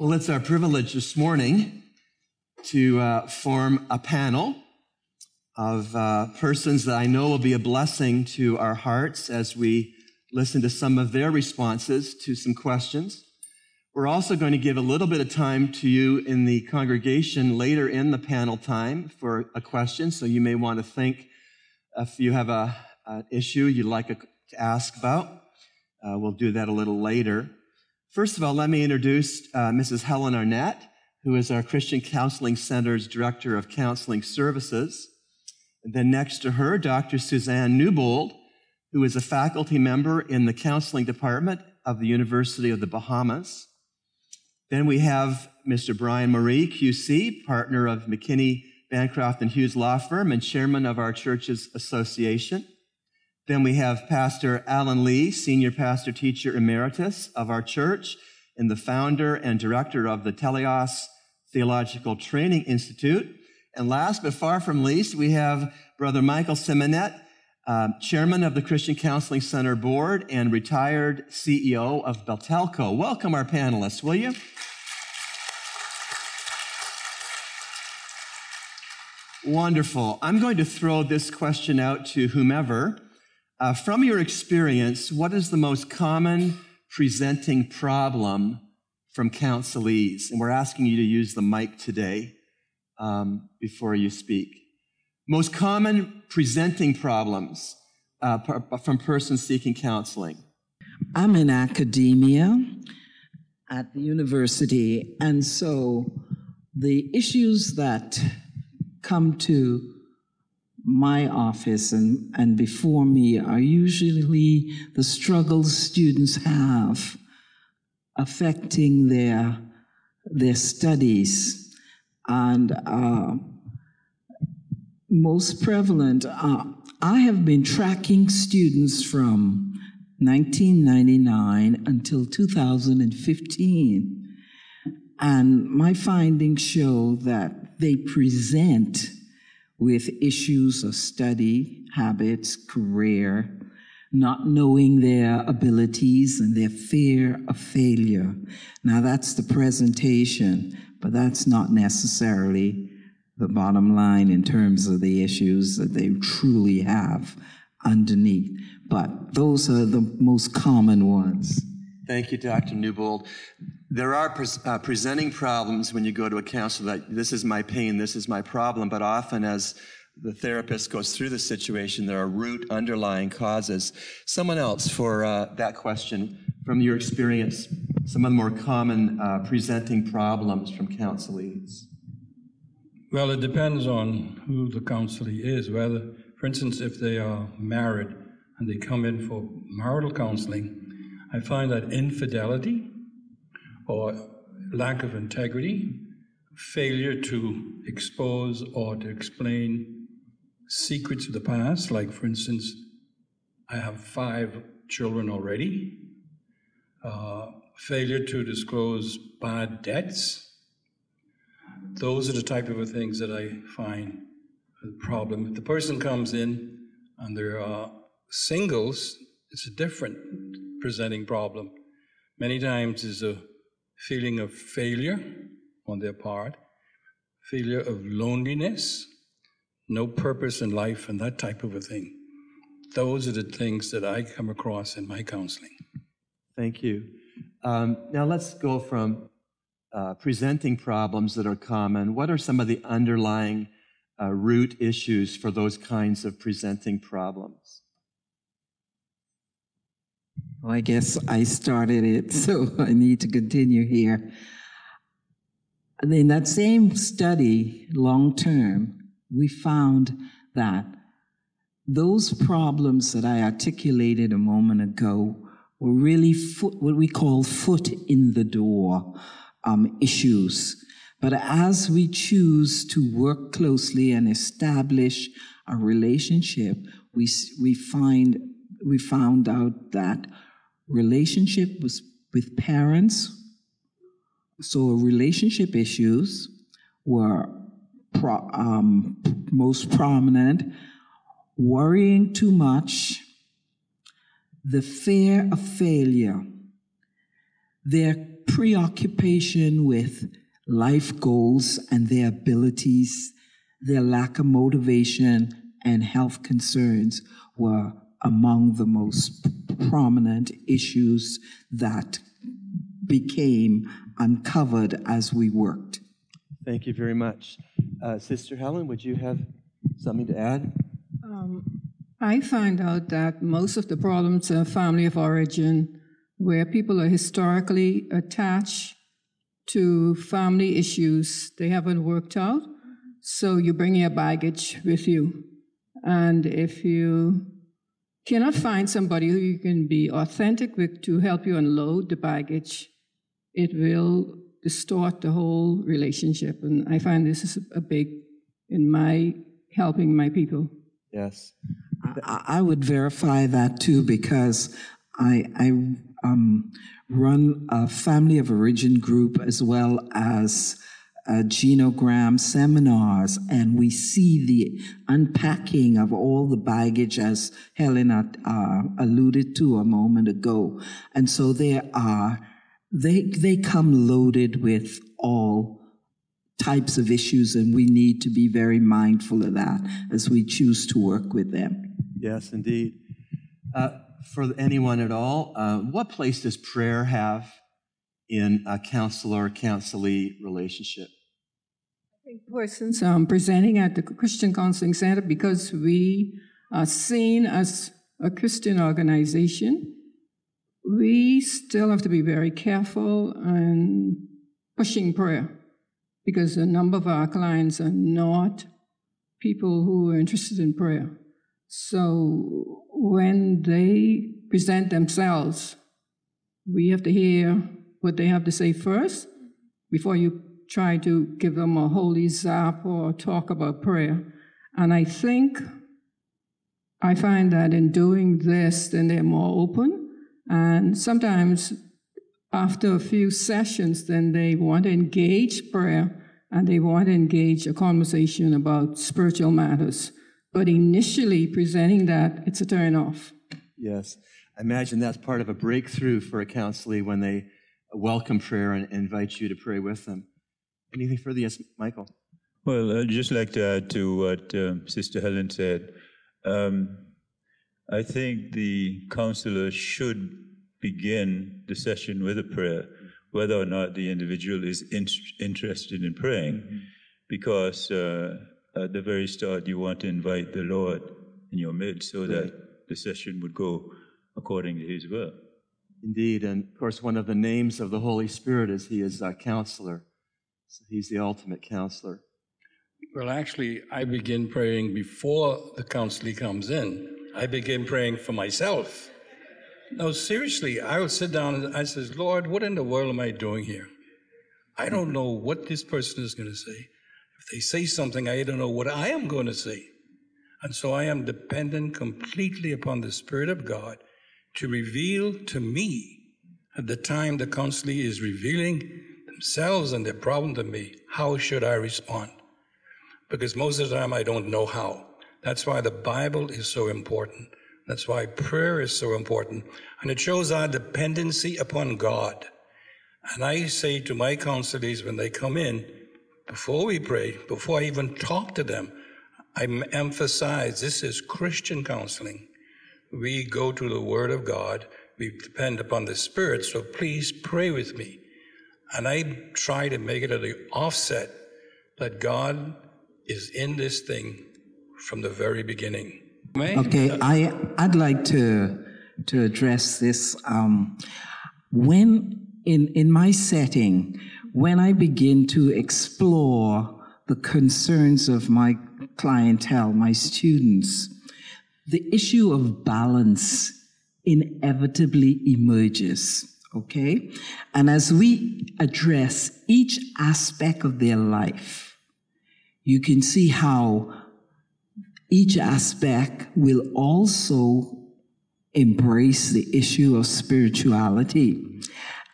Well, it's our privilege this morning to uh, form a panel of uh, persons that I know will be a blessing to our hearts as we listen to some of their responses to some questions. We're also going to give a little bit of time to you in the congregation later in the panel time for a question. So you may want to think if you have a, an issue you'd like to ask about. Uh, we'll do that a little later. First of all, let me introduce uh, Mrs. Helen Arnett, who is our Christian Counseling Center's Director of Counseling Services. And then next to her, Dr. Suzanne Newbold, who is a faculty member in the counseling department of the University of the Bahamas. Then we have Mr. Brian Moree, QC, partner of McKinney, Bancroft and Hughes Law Firm and chairman of our church's association. Then we have Pastor Alan Lee, senior pastor teacher emeritus of our church and the founder and director of the Teleios Theological Training Institute. And last but far from least, we have Brother Michael Simonet, uh, chairman of the Christian Counseling Center Board and retired CEO of BaTelCo. Welcome our panelists, will you? Wonderful. I'm going to throw this question out to whomever. Uh, from your experience, what is the most common presenting problem from counselees? And we're asking you to use the mic today um, before you speak. Most common presenting problems uh, from persons seeking counseling. I'm in academia at the university, and so the issues that come to my office and, and before me are usually the struggles students have affecting their, their studies. And uh, most prevalent, uh, I have been tracking students from 1999 until 2015. And my findings show that they present with issues of study, habits, career, not knowing their abilities and their fear of failure. Now, that's the presentation, but that's not necessarily the bottom line in terms of the issues that they truly have underneath. But those are the most common ones. Thank you, Dr. Newbold. There are uh, presenting problems when you go to a counselor that this is my pain, this is my problem, but often as the therapist goes through the situation, there are root underlying causes. Someone else for uh, that question, from your experience, some of the more common uh, presenting problems from counselees. Well, it depends on who the counselee is. Whether, for instance, if they are married and they come in for marital counseling, I find that infidelity or lack of integrity, failure to expose or to explain secrets of the past, like for instance, I have five children already, uh, failure to disclose bad debts. Those are the type of things that I find a problem. If the person comes in and they're uh, singles, it's a different presenting problem. Many times is a feeling of failure on their part, failure of loneliness, no purpose in life, and that type of a thing. Those are the things that I come across in my counseling. Thank you. Um, now let's go from uh, presenting problems that are common. What are some of the underlying uh, root issues for those kinds of presenting problems? Well, I guess I started it, so I need to continue here. In that same study, long term, we found that those problems that I articulated a moment ago were really foot, what we call foot in the door um, issues. But as we choose to work closely and establish a relationship, we, we find we found out that relationship was with parents. So relationship issues were pro, um, most prominent. Worrying too much, the fear of failure, their preoccupation with life goals and their abilities, their lack of motivation, and health concerns were among the most prominent issues that became uncovered as we worked. Thank you very much. Uh, Sister Helen, would you have something to add? Um, I find out that most of the problems are family of origin, where people are historically attached to family issues they haven't worked out. So you bring your baggage with you. And if you cannot find somebody who you can be authentic with to help you unload the baggage, it will distort the whole relationship. And I find this is a big in my helping my people. Yes. I, I would verify that too because I, I um, run a family of origin group as well as uh, genogram seminars, and we see the unpacking of all the baggage, as Helena uh, alluded to a moment ago. And so there are they they come loaded with all types of issues, and we need to be very mindful of that as we choose to work with them. Yes, indeed. Uh, for anyone at all, uh, what place does prayer have in a counselor counselee relationship? Persons um, presenting at the Christian Counseling Center because we are seen as a Christian organization. We still have to be very careful and pushing prayer because a number of our clients are not people who are interested in prayer. So when they present themselves, we have to hear what they have to say first before you try to give them a holy zap or talk about prayer. And I think I find that in doing this, then they're more open. And sometimes after a few sessions, then they want to engage prayer and they want to engage a conversation about spiritual matters. But initially presenting that, it's a turn off. Yes. I imagine that's part of a breakthrough for a counselee when they welcome prayer and invite you to pray with them. Anything further? Yes, Michael. Well, I'd just like to add to what uh, Sister Helen said. Um, I think the counselor should begin the session with a prayer, whether or not the individual is in- interested in praying, mm-hmm. because uh, at the very start you want to invite the Lord in your midst so right. that the session would go according to His will. Indeed, and of course, one of the names of the Holy Spirit is He is a counselor. So he's the ultimate counselor. Well, actually, I begin praying before the counselee comes in. I begin praying for myself. No, seriously, I will sit down and I says, Lord, what in the world am I doing here? I don't know what this person is going to say. If they say something, I don't know what I am going to say. And so I am dependent completely upon the Spirit of God to reveal to me at the time the counselee is revealing themselves and their problem to me, how should I respond? Because most of the time I don't know how. That's why the Bible is so important. That's why prayer is so important. And it shows our dependency upon God. And I say to my counselees when they come in, before we pray, before I even talk to them, I emphasize this is Christian counseling. We go to the Word of God. We depend upon the Spirit. So please pray with me. And I try to make it at the offset that God is in this thing from the very beginning. Okay, I, I'd like to, to address this. Um, when in, in my setting, when I begin to explore the concerns of my clientele, my students, the issue of balance inevitably emerges okay? And as we address each aspect of their life, you can see how each aspect will also embrace the issue of spirituality.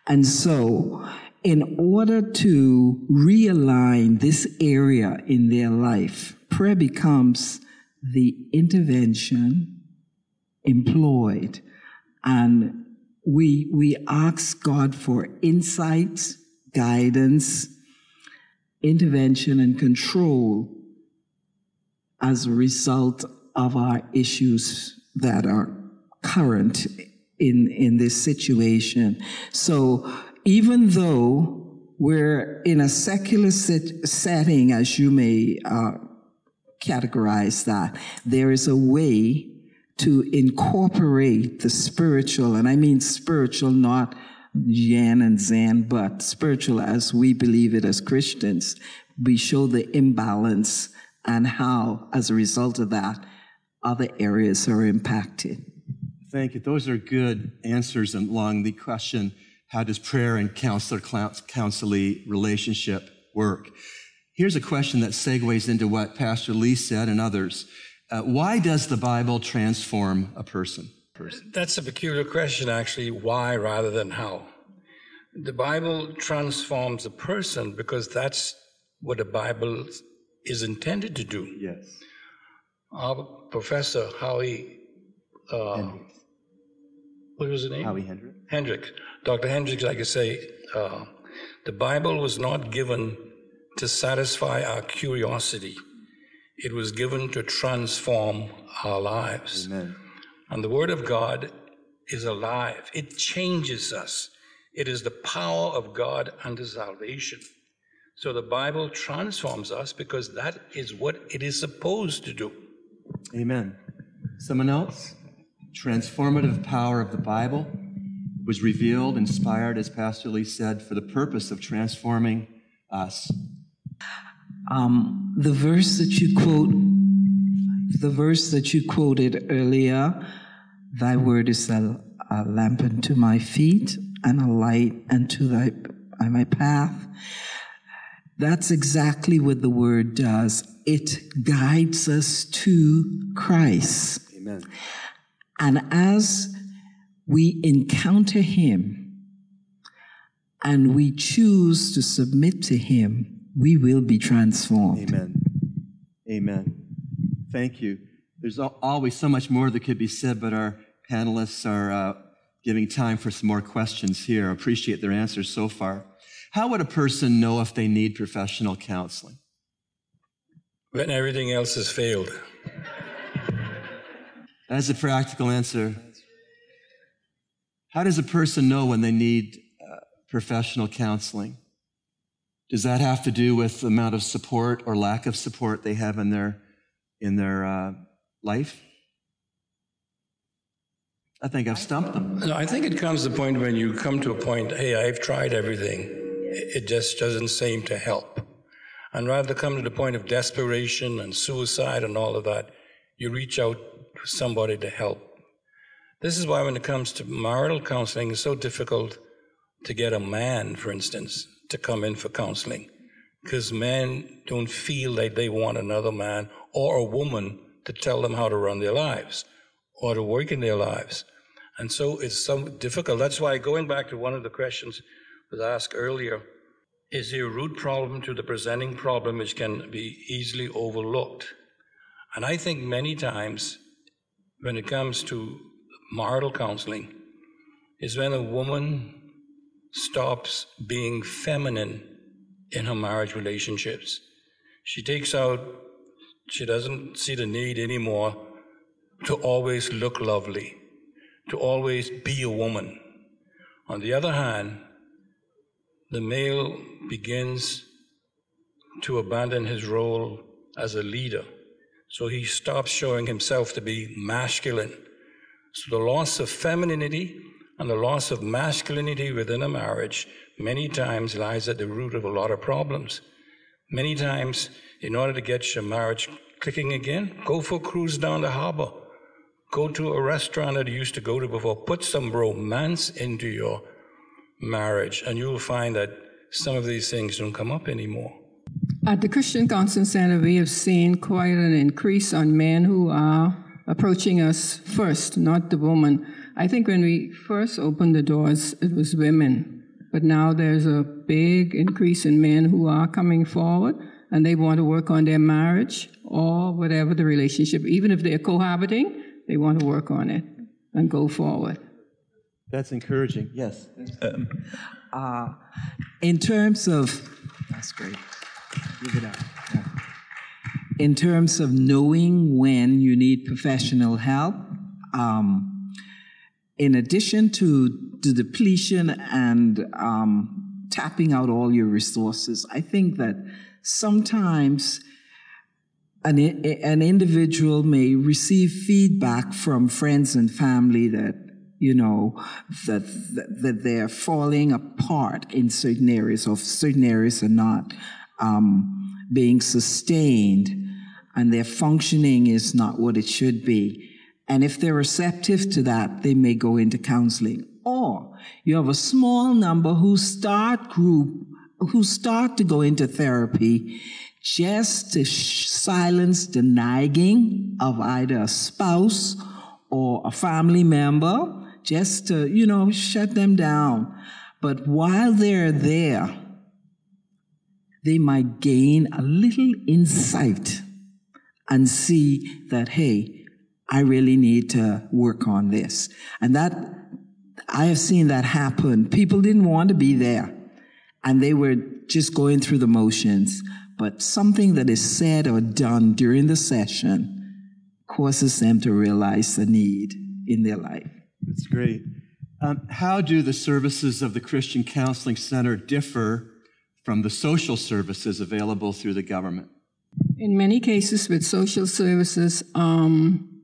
And so, in order to realign this area in their life, prayer becomes the intervention employed. And we, we ask God for insight, guidance, intervention, and control as a result of our issues that are current in, in this situation. So even though we're in a secular sit- setting, as you may uh, categorize that, there is a way to incorporate the spiritual, and I mean spiritual, not yin and zen, but spiritual as we believe it as Christians. We show the imbalance and how, as a result of that, other areas are impacted. Thank you. Those are good answers along the question how does prayer and counselor counselee relationship work? Here's a question that segues into what Pastor Lee said and others. Uh, why does the Bible transform a person? person? That's a peculiar question, actually. Why rather than how? The Bible transforms a person because that's what the Bible is intended to do. Yes. Our professor, Howie, uh, what was his name? Howie Hendrick. Hendrick. Dr. Hendricks, like I say, uh, the Bible was not given to satisfy our curiosity. It was given to transform our lives. Amen. And the Word of God is alive. It changes us. It is the power of God unto salvation. So the Bible transforms us because that is what it is supposed to do. Amen. Someone else? Transformative power of the Bible was revealed, inspired, as Pastor Lee said, for the purpose of transforming us. Um, the verse that you quote, the verse that you quoted earlier, thy word is a, a lamp unto my feet and a light unto thy, my path. That's exactly what the word does. It guides us to Christ. Amen. And as we encounter him and we choose to submit to him, we will be transformed. Amen. Amen. Thank you. There's always so much more that could be said, but our panelists are uh, giving time for some more questions here. I appreciate their answers so far. How would a person know if they need professional counseling? When everything else has failed. That's a practical answer. How does a person know when they need uh, professional counseling? Does that have to do with the amount of support or lack of support they have in their in their uh, life? I think I've stumped them. No, I think it comes to the point when you come to a point, hey, I've tried everything. It just doesn't seem to help. And rather than come to the point of desperation and suicide and all of that, you reach out to somebody to help. This is why when it comes to marital counseling, it's so difficult to get a man, for instance, to come in for counseling because men don't feel like they want another man or a woman to tell them how to run their lives or to work in their lives. And so it's so difficult. That's why going back to one of the questions was asked earlier, is there a root problem to the presenting problem which can be easily overlooked? And I think many times when it comes to marital counseling is when a woman stops being feminine in her marriage relationships. She takes out, she doesn't see the need anymore to always look lovely, to always be a woman. On the other hand, the male begins to abandon his role as a leader. So he stops showing himself to be masculine. So the loss of femininity and the loss of masculinity within a marriage many times lies at the root of a lot of problems. Many times, in order to get your marriage clicking again, go for a cruise down the harbor. Go to a restaurant that you used to go to before. Put some romance into your marriage, and you'll find that some of these things don't come up anymore. At the Christian Counseling Center, we have seen quite an increase on men who are approaching us first, not the woman. I think when we first opened the doors, it was women, but now there's a big increase in men who are coming forward and they want to work on their marriage or whatever the relationship, even if they're cohabiting, they want to work on it and go forward. That's encouraging. Yes. Uh, in terms of, that's great. Give it up. Yeah. In terms of knowing when you need professional help, um, in addition to the depletion and um, tapping out all your resources, I think that sometimes an, an individual may receive feedback from friends and family that you know that, that, that they're falling apart in certain areas or certain areas are not um, being sustained and their functioning is not what it should be and if they're receptive to that they may go into counseling or you have a small number who start group who start to go into therapy just to sh- silence the nagging of either a spouse or a family member, just to, you know, shut them down. But while they're there, they might gain a little insight and see that, hey, I really need to work on this. And that, I have seen that happen. People didn't want to be there and they were just going through the motions but something that is said or done during the session causes them to realize the need in their life. That's great. Um, how do the services of the Christian Counseling Center differ from the social services available through the government? In many cases with social services, um,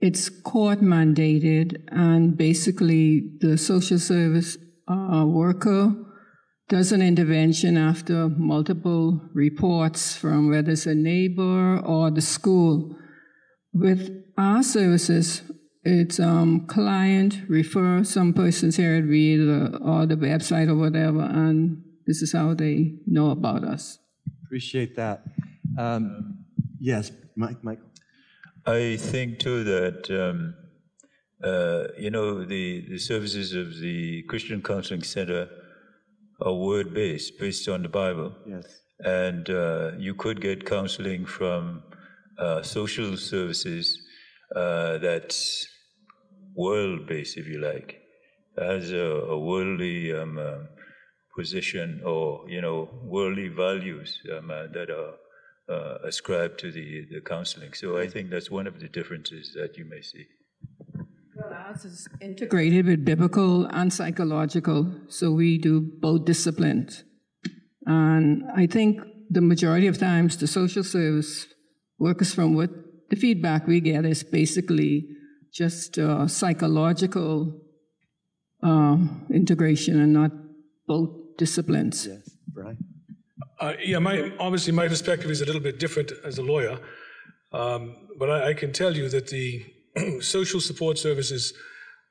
it's court mandated, and basically the social service uh, worker does an intervention after multiple reports from whether it's a neighbor or the school. With our services, it's um, client refer some person's here read the, or the website or whatever, and this is how they know about us. Appreciate that. Um, yes, Mike, Michael. I think too that um, uh, you know the the services of the Christian Counseling Center are word based, based on the Bible. Yes. And uh, you could get counseling from uh, social services uh, that's world based, if you like, has a, a worldly um, uh, position or, you know, worldly values um, uh, that are uh, ascribed to the, the counseling. So I think that's one of the differences that you may see. Well, ours is integrated with biblical and psychological, so we do both disciplines. And I think the majority of times the social service workers from what the feedback we get is basically just uh, psychological uh, integration and not both disciplines. Yes, Brian. Uh, yeah, my obviously my perspective is a little bit different as a lawyer, um, but I, I, can tell you that the social support services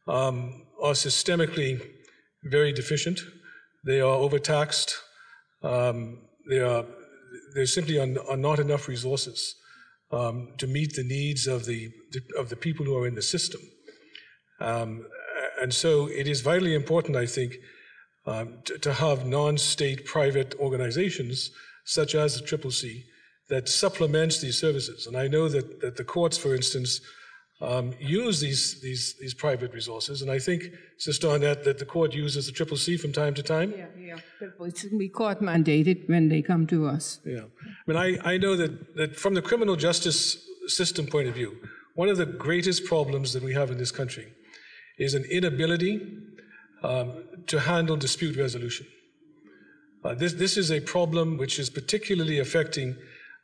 um, are systemically very deficient. They are overtaxed. Um, they are there simply are, are, not enough resources um, to meet the needs of the of the people who are in the system. Um, and so it is vitally important, I think, um, to, to, have non-state private organizations such as the Triple C that supplements these services. And I know that, that the courts, for instance, um, use these, these, these private resources. And I think, Sister Arnett, that the court uses the Triple C from time to time. Yeah, yeah. We court mandated when they come to us. Yeah. I mean, I, I know that, that from the criminal justice system point of view, one of the greatest problems that we have in this country is an inability um, to handle dispute resolution. Uh, this, this is a problem which is particularly affecting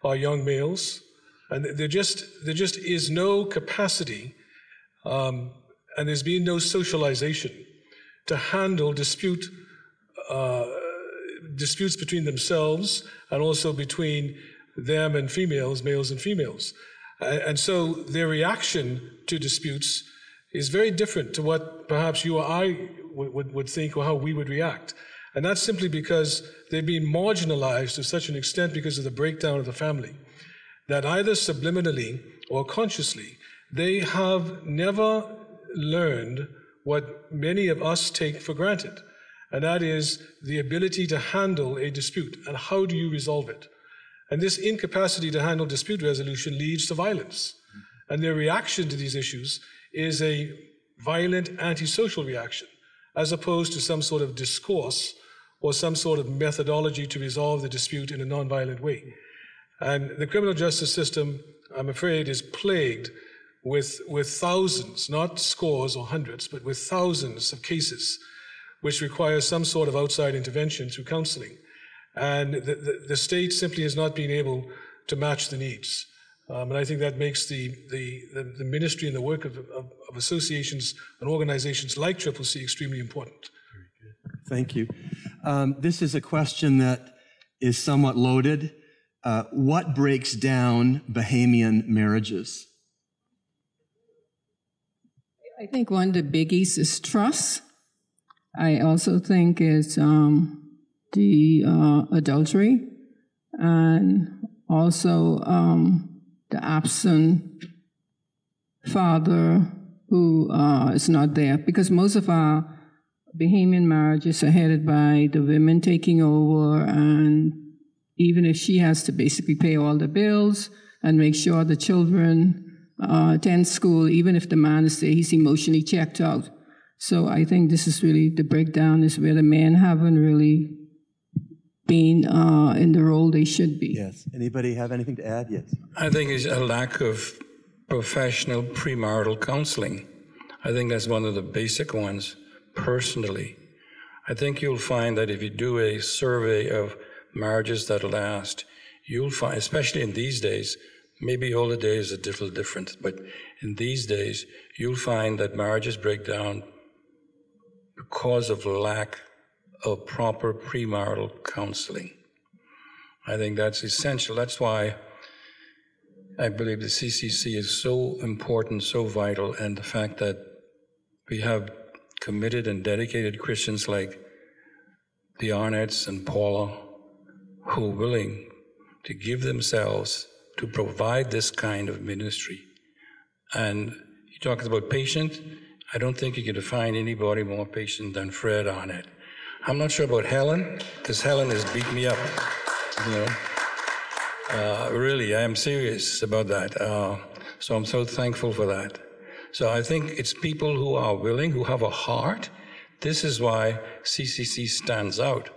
our young males and there just, there just is no capacity um, and there's been no socialization to handle dispute, uh, disputes between themselves and also between them and females, males and females. And so their reaction to disputes is very different to what perhaps you or I would, would, would, think or how we would react. And that's simply because they've been marginalized to such an extent because of the breakdown of the family that either subliminally or consciously, they have never learned what many of us take for granted, and that is the ability to handle a dispute and how do you resolve it. And this incapacity to handle dispute resolution leads to violence. And their reaction to these issues is a violent antisocial reaction, as opposed to some sort of discourse or some sort of methodology to resolve the dispute in a nonviolent way. And the criminal justice system, I'm afraid, is plagued with, with thousands, not scores or hundreds, but with thousands of cases which require some sort of outside intervention through counseling. And the, the, the state simply has not been able to match the needs. Um, and I think that makes the, the, the, the ministry and the work of, of, of, associations and organizations like Triple C extremely important. Thank you. Um, this is a question that is somewhat loaded. Uh, what breaks down Bahamian marriages? I think one of the biggies is trust. I also think it's um, the uh, adultery and also um, the absent father who uh, is not there because most of our Bahamian marriages are headed by the women taking over and even if she has to basically pay all the bills and make sure the children uh, attend school, even if the man is there, he's emotionally checked out. So I think this is really the breakdown is where the men haven't really been uh, in the role they should be. Yes. Anybody have anything to add? Yes. I think it's a lack of professional premarital counseling. I think that's one of the basic ones personally. I think you'll find that if you do a survey of marriages that last, you'll find, especially in these days, maybe all the days are a little different, but in these days, you'll find that marriages break down because of lack of proper premarital counseling. I think that's essential. That's why I believe the CCC is so important, so vital, and the fact that we have committed and dedicated Christians like the Arnett's and Paula who are willing to give themselves to provide this kind of ministry. And you talked about patient. I don't think you can find anybody more patient than Fred Arnett. I'm not sure about Helen, because Helen has beat me up. You know, uh, really, I am serious about that. Uh, so I'm so thankful for that. So I think it's people who are willing, who have a heart. This is why CCC stands out.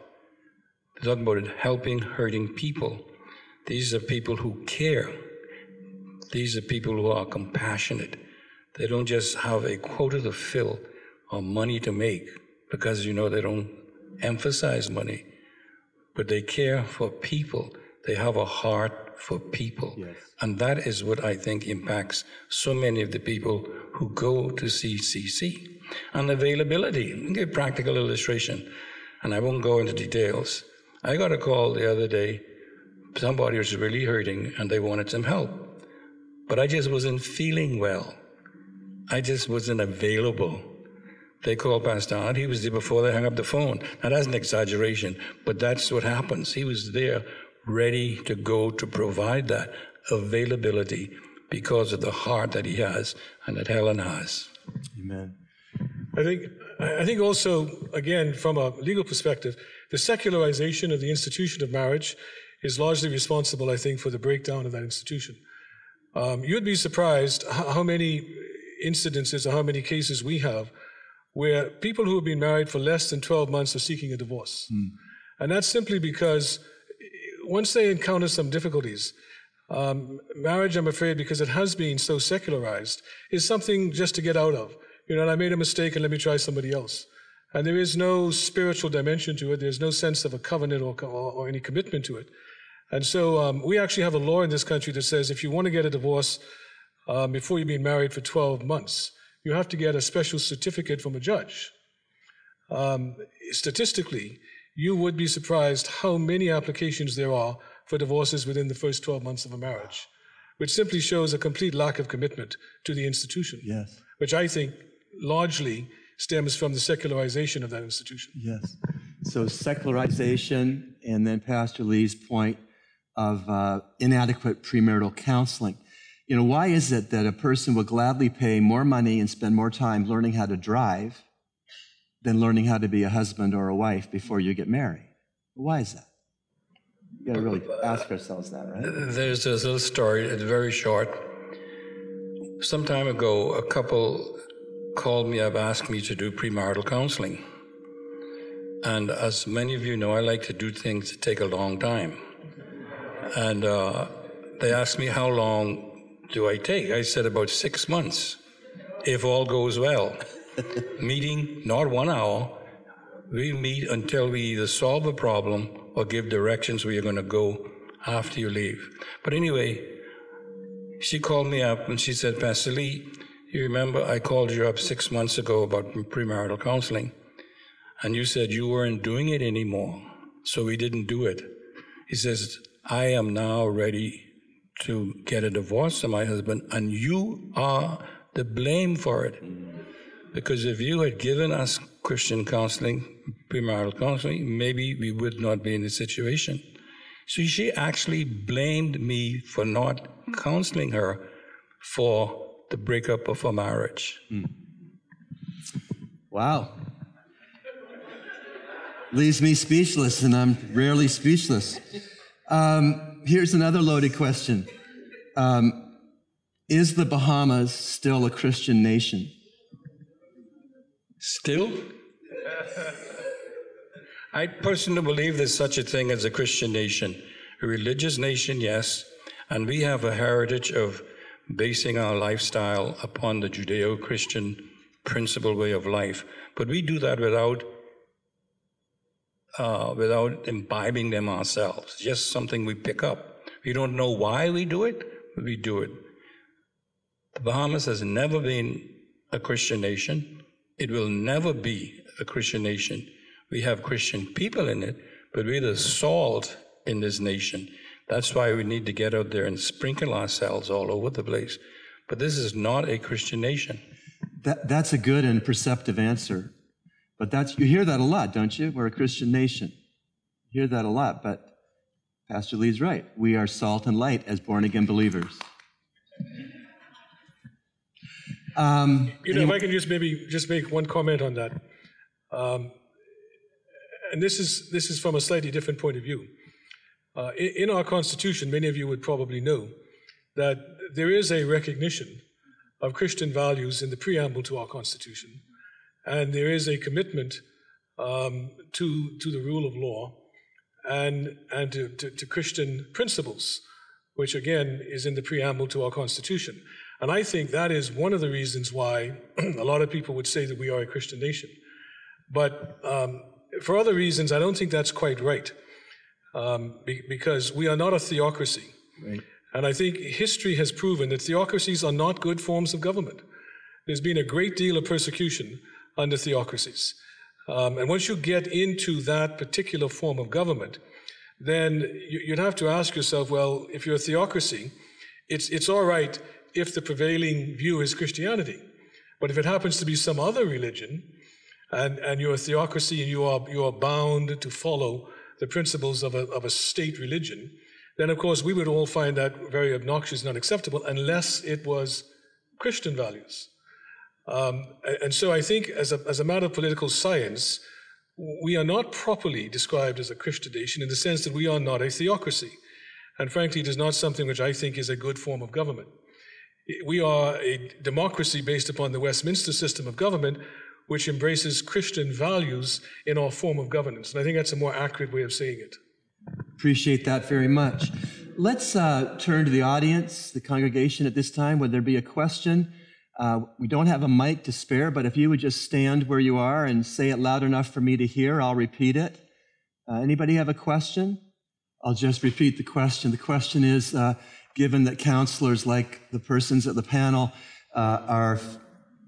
They talk about it, helping hurting people. These are people who care. These are people who are compassionate. They don't just have a quota to fill or money to make because you know they don't emphasize money, but they care for people. They have a heart for people. Yes. And that is what I think impacts so many of the people who go to CCC. And availability. I'll give a practical illustration, and I won't go into details. I got a call the other day. Somebody was really hurting and they wanted some help. But I just wasn't feeling well. I just wasn't available. They called Pastor Arnett. He was there before they hung up the phone. Now, that's an exaggeration, but that's what happens. He was there ready to go to provide that availability because of the heart that he has and that Helen has. Amen. I think, I think also, again, from a legal perspective, the secularization of the institution of marriage is largely responsible, I think, for the breakdown of that institution. Um, you'd be surprised how many incidences or how many cases we have where people who have been married for less than 12 months are seeking a divorce. Mm. And that's simply because once they encounter some difficulties, um, marriage, I'm afraid, because it has been so secularized, is something just to get out of. You know, I made a mistake and let me try somebody else. And there is no spiritual dimension to it. There's no sense of a covenant or, or, or any commitment to it. And so um, we actually have a law in this country that says if you want to get a divorce um, before you've been married for 12 months, you have to get a special certificate from a judge. Um, statistically, you would be surprised how many applications there are for divorces within the first 12 months of a marriage, which simply shows a complete lack of commitment to the institution. Yes. Which I think largely stems from the secularization of that institution. Yes. So secularization, and then Pastor Lee's point of uh, inadequate premarital counseling. You know, why is it that a person will gladly pay more money and spend more time learning how to drive than learning how to be a husband or a wife before you get married? Why is that? You got to really ask ourselves that, right? There's this little story, it's very short. Some time ago, a couple called me up, asked me to do premarital counseling. And as many of you know, I like to do things that take a long time. And uh, they asked me, How long do I take? I said, About six months, if all goes well. Meeting, not one hour. We meet until we either solve a problem or give directions where you're going to go after you leave. But anyway, she called me up and she said, Pastor Lee, you remember I called you up six months ago about premarital counseling, and you said you weren't doing it anymore, so we didn't do it. He says, I am now ready to get a divorce from my husband, and you are the blame for it. Because if you had given us Christian counseling, premarital counseling, maybe we would not be in this situation. So she actually blamed me for not counseling her for the breakup of her marriage. Mm. Wow. Leaves me speechless, and I'm rarely speechless. Um, here's another loaded question um, Is the Bahamas still a Christian nation? Still? I personally believe there's such a thing as a Christian nation. A religious nation, yes, and we have a heritage of basing our lifestyle upon the Judeo Christian principle way of life. But we do that without. Uh, without imbibing them ourselves, just something we pick up. We don't know why we do it, but we do it. The Bahamas has never been a Christian nation. It will never be a Christian nation. We have Christian people in it, but we're the salt in this nation. That's why we need to get out there and sprinkle ourselves all over the place. But this is not a Christian nation. That, that's a good and perceptive answer. But that's, you hear that a lot, don't you? We're a Christian nation. You hear that a lot, but Pastor Lee's right. We are salt and light as born again believers. Um, you know, if I can just maybe just make one comment on that, um, and this is this is from a slightly different point of view. Uh, in, in, our Constitution, many of you would probably know that there is a recognition of Christian values in the preamble to our Constitution, and there is a commitment um, to, to the rule of law and, and to, to, to Christian principles, which again is in the preamble to our Constitution. And I think that is one of the reasons why a lot of people would say that we are a Christian nation. But um, for other reasons, I don't think that's quite right um, be, because we are not a theocracy. Right. And I think history has proven that theocracies are not good forms of government. There's been a great deal of persecution under theocracies. Um, and once you get into that particular form of government, then you'd have to ask yourself, well, if you're a theocracy, it's, it's all right if the prevailing view is Christianity. But if it happens to be some other religion, and, and you're a theocracy and you are, you are bound to follow the principles of a, of a state religion, then of course we would all find that very obnoxious and unacceptable unless it was Christian values. Um, and so I think, as a, as a matter of political science, we are not properly described as a Christian nation in the sense that we are not a theocracy. And frankly, it is not something which I think is a good form of government. We are a democracy based upon the Westminster system of government, which embraces Christian values in our form of governance. And I think that's a more accurate way of saying it. Appreciate that very much. Let's uh, turn to the audience, the congregation at this time. Would there be a question? Uh, we don't have a mic to spare, but if you would just stand where you are and say it loud enough for me to hear, I'll repeat it. Uh, anybody have a question? I'll just repeat the question. The question is uh, given that counselors, like the persons at the panel, uh, are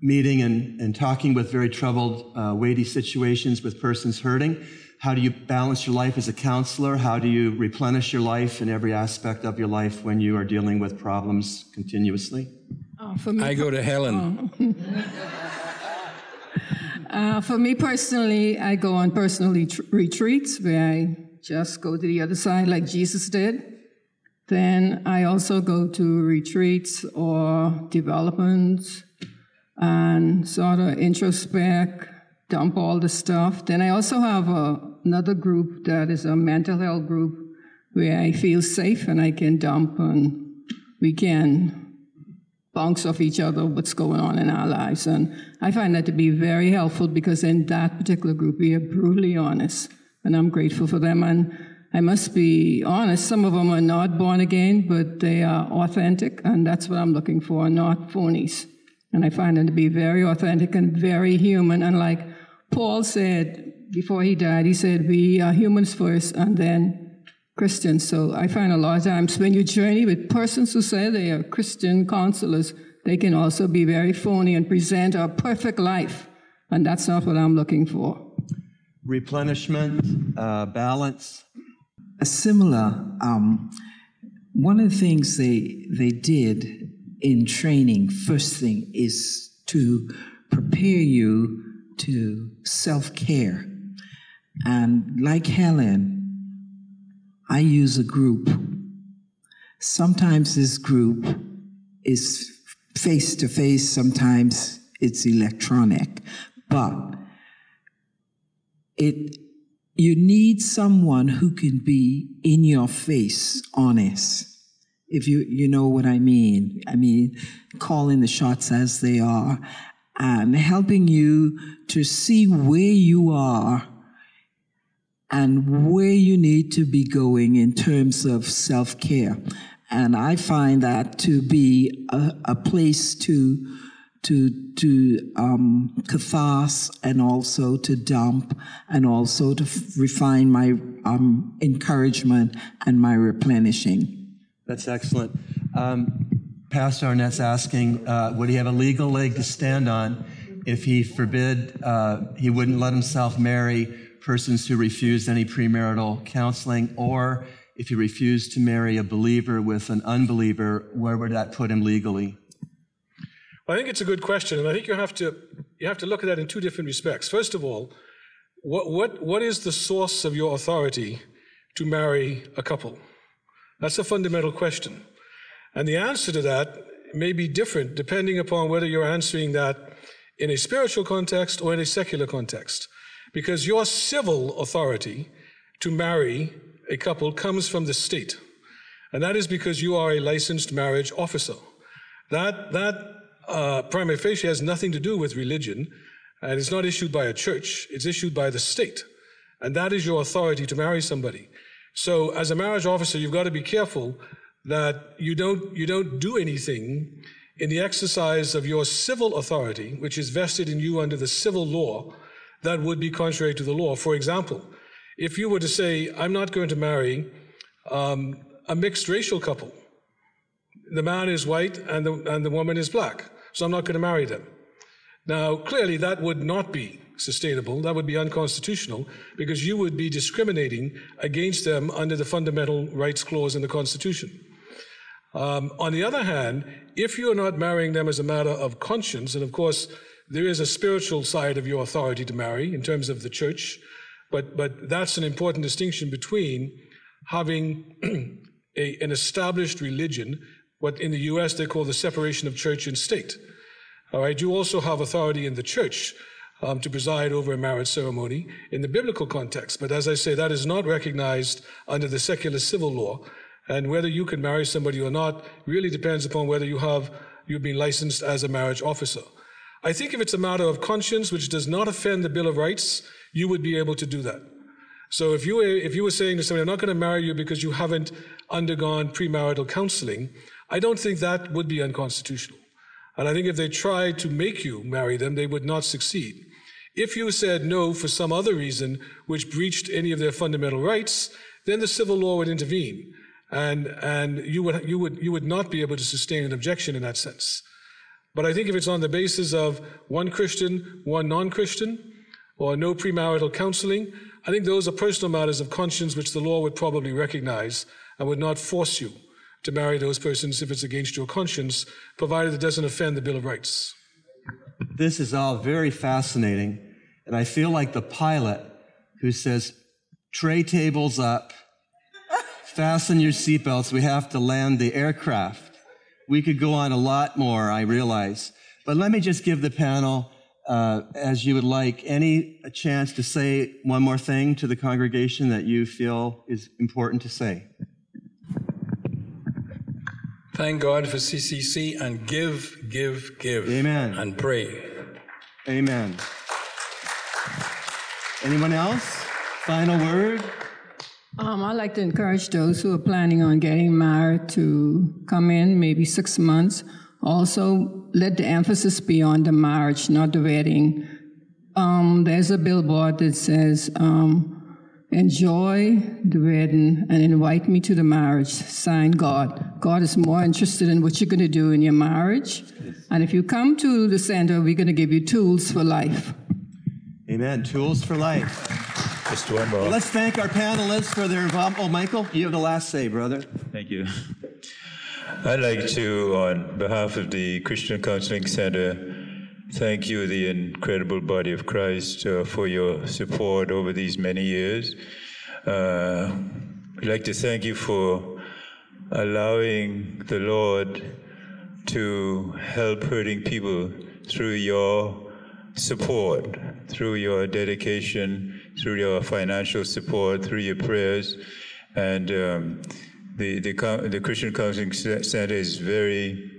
meeting and, and talking with very troubled, uh, weighty situations with persons hurting. How do you balance your life as a counselor? How do you replenish your life in every aspect of your life when you are dealing with problems continuously? Oh, for me, I go to Helen. Oh. uh, for me personally, I go on personal retreats where I just go to the other side like Jesus did. Then I also go to retreats or developments and sort of introspect, dump all the stuff. Then I also have a, another group that is a mental health group where I feel safe and I can dump and we can bounce off each other what's going on in our lives. And I find that to be very helpful because in that particular group, we are brutally honest. And I'm grateful for them. And I must be honest, some of them are not born again, but they are authentic. And that's what I'm looking for, not phonies. And I find them to be very authentic and very human. And like Paul said before he died, he said, We are humans first and then Christians. So I find a lot of times when you journey with persons who say they are Christian counselors, they can also be very phony and present a perfect life. And that's not what I'm looking for. Replenishment, uh, balance. A similar, um, one of the things they, they did in training, first thing, is to prepare you to self care. And like Helen, I use a group. Sometimes this group is face to face, sometimes it's electronic, but it you need someone who can be in your face, honest if you you know what I mean. I mean, calling the shots as they are and helping you to see where you are and where you need to be going in terms of self-care. And I find that to be a, a place to to to um, and also to dump and also to f- refine my um, encouragement and my replenishing. That's excellent. Um, Pastor Arnett's asking, uh, would he have a legal leg to stand on if he forbid, uh, he wouldn't let himself marry persons who refused any premarital counseling, or if he refused to marry a believer with an unbeliever, where would that put him legally? Well, I think it's a good question, and I think you have to you have to look at that in two different respects. First of all, what what what is the source of your authority to marry a couple? That's a fundamental question. And the answer to that may be different depending upon whether you're answering that in a spiritual context or in a secular context. Because your civil authority to marry a couple comes from the state. And that is because you are a licensed marriage officer. That, that uh, prima facie has nothing to do with religion, and it's not issued by a church, it's issued by the state. And that is your authority to marry somebody. So as a marriage officer, you've got to be careful that you don't, you don't do anything in the exercise of your civil authority, which is vested in you under the civil law, that would be contrary to the law. For example, if you were to say, I'm not going to marry um, a mixed racial couple, the man is white and the, and the woman is black, so I'm not going to marry them. Now, clearly, that would not be sustainable. That would be unconstitutional because you would be discriminating against them under the fundamental rights clause in the Constitution. Um, on the other hand, if you're not marrying them as a matter of conscience, and of course, there is a spiritual side of your authority to marry in terms of the church, but, but that's an important distinction between having a, an established religion, what in the US they call the separation of church and state. All right, you also have authority in the church um, to preside over a marriage ceremony in the biblical context. But as I say, that is not recognized under the secular civil law. And whether you can marry somebody or not really depends upon whether you have you've been licensed as a marriage officer. I think if it's a matter of conscience which does not offend the Bill of Rights, you would be able to do that. So if you were, if you were saying to somebody, I'm not going to marry you because you haven't undergone premarital counseling, I don't think that would be unconstitutional. And I think if they tried to make you marry them, they would not succeed. If you said no for some other reason which breached any of their fundamental rights, then the civil law would intervene. And, and you, would, you, would, you would not be able to sustain an objection in that sense. But I think if it's on the basis of one Christian, one non Christian, or no premarital counseling, I think those are personal matters of conscience which the law would probably recognize and would not force you to marry those persons if it's against your conscience, provided it doesn't offend the Bill of Rights. This is all very fascinating. And I feel like the pilot who says, tray tables up, fasten your seatbelts, we have to land the aircraft. We could go on a lot more, I realize. But let me just give the panel, uh, as you would like, any chance to say one more thing to the congregation that you feel is important to say. Thank God for CCC and give, give, give. Amen. And pray. Amen. Anyone else? Final word? Um, I'd like to encourage those who are planning on getting married to come in maybe six months. Also, let the emphasis be on the marriage, not the wedding. Um, there's a billboard that says, um, enjoy the wedding and invite me to the marriage. Sign God. God is more interested in what you're going to do in your marriage. And if you come to the center, we're going to give you tools for life. Amen. Tools for life. Just one more. Let's thank our panelists for their involvement. Oh, Michael, you have the last say, brother. Thank you. I'd like to, on behalf of the Christian Counseling Center, thank you, the incredible body of Christ, uh, for your support over these many years. Uh, I'd like to thank you for allowing the Lord to help hurting people through your support, through your dedication, through your financial support, through your prayers. And um, the, the, the, Christian Counseling Center is very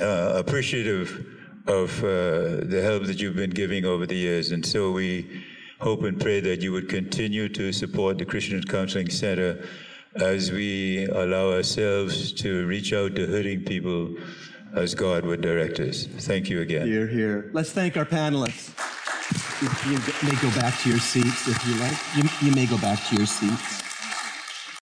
uh, appreciative of uh, the help that you've been giving over the years. And so we hope and pray that you would continue to support the Christian Counseling Center as we allow ourselves to reach out to hurting people as God would direct us. Thank you again. Hear, hear. Let's thank our panelists. You, may go back to your seats if you like. You, you may go back to your seats.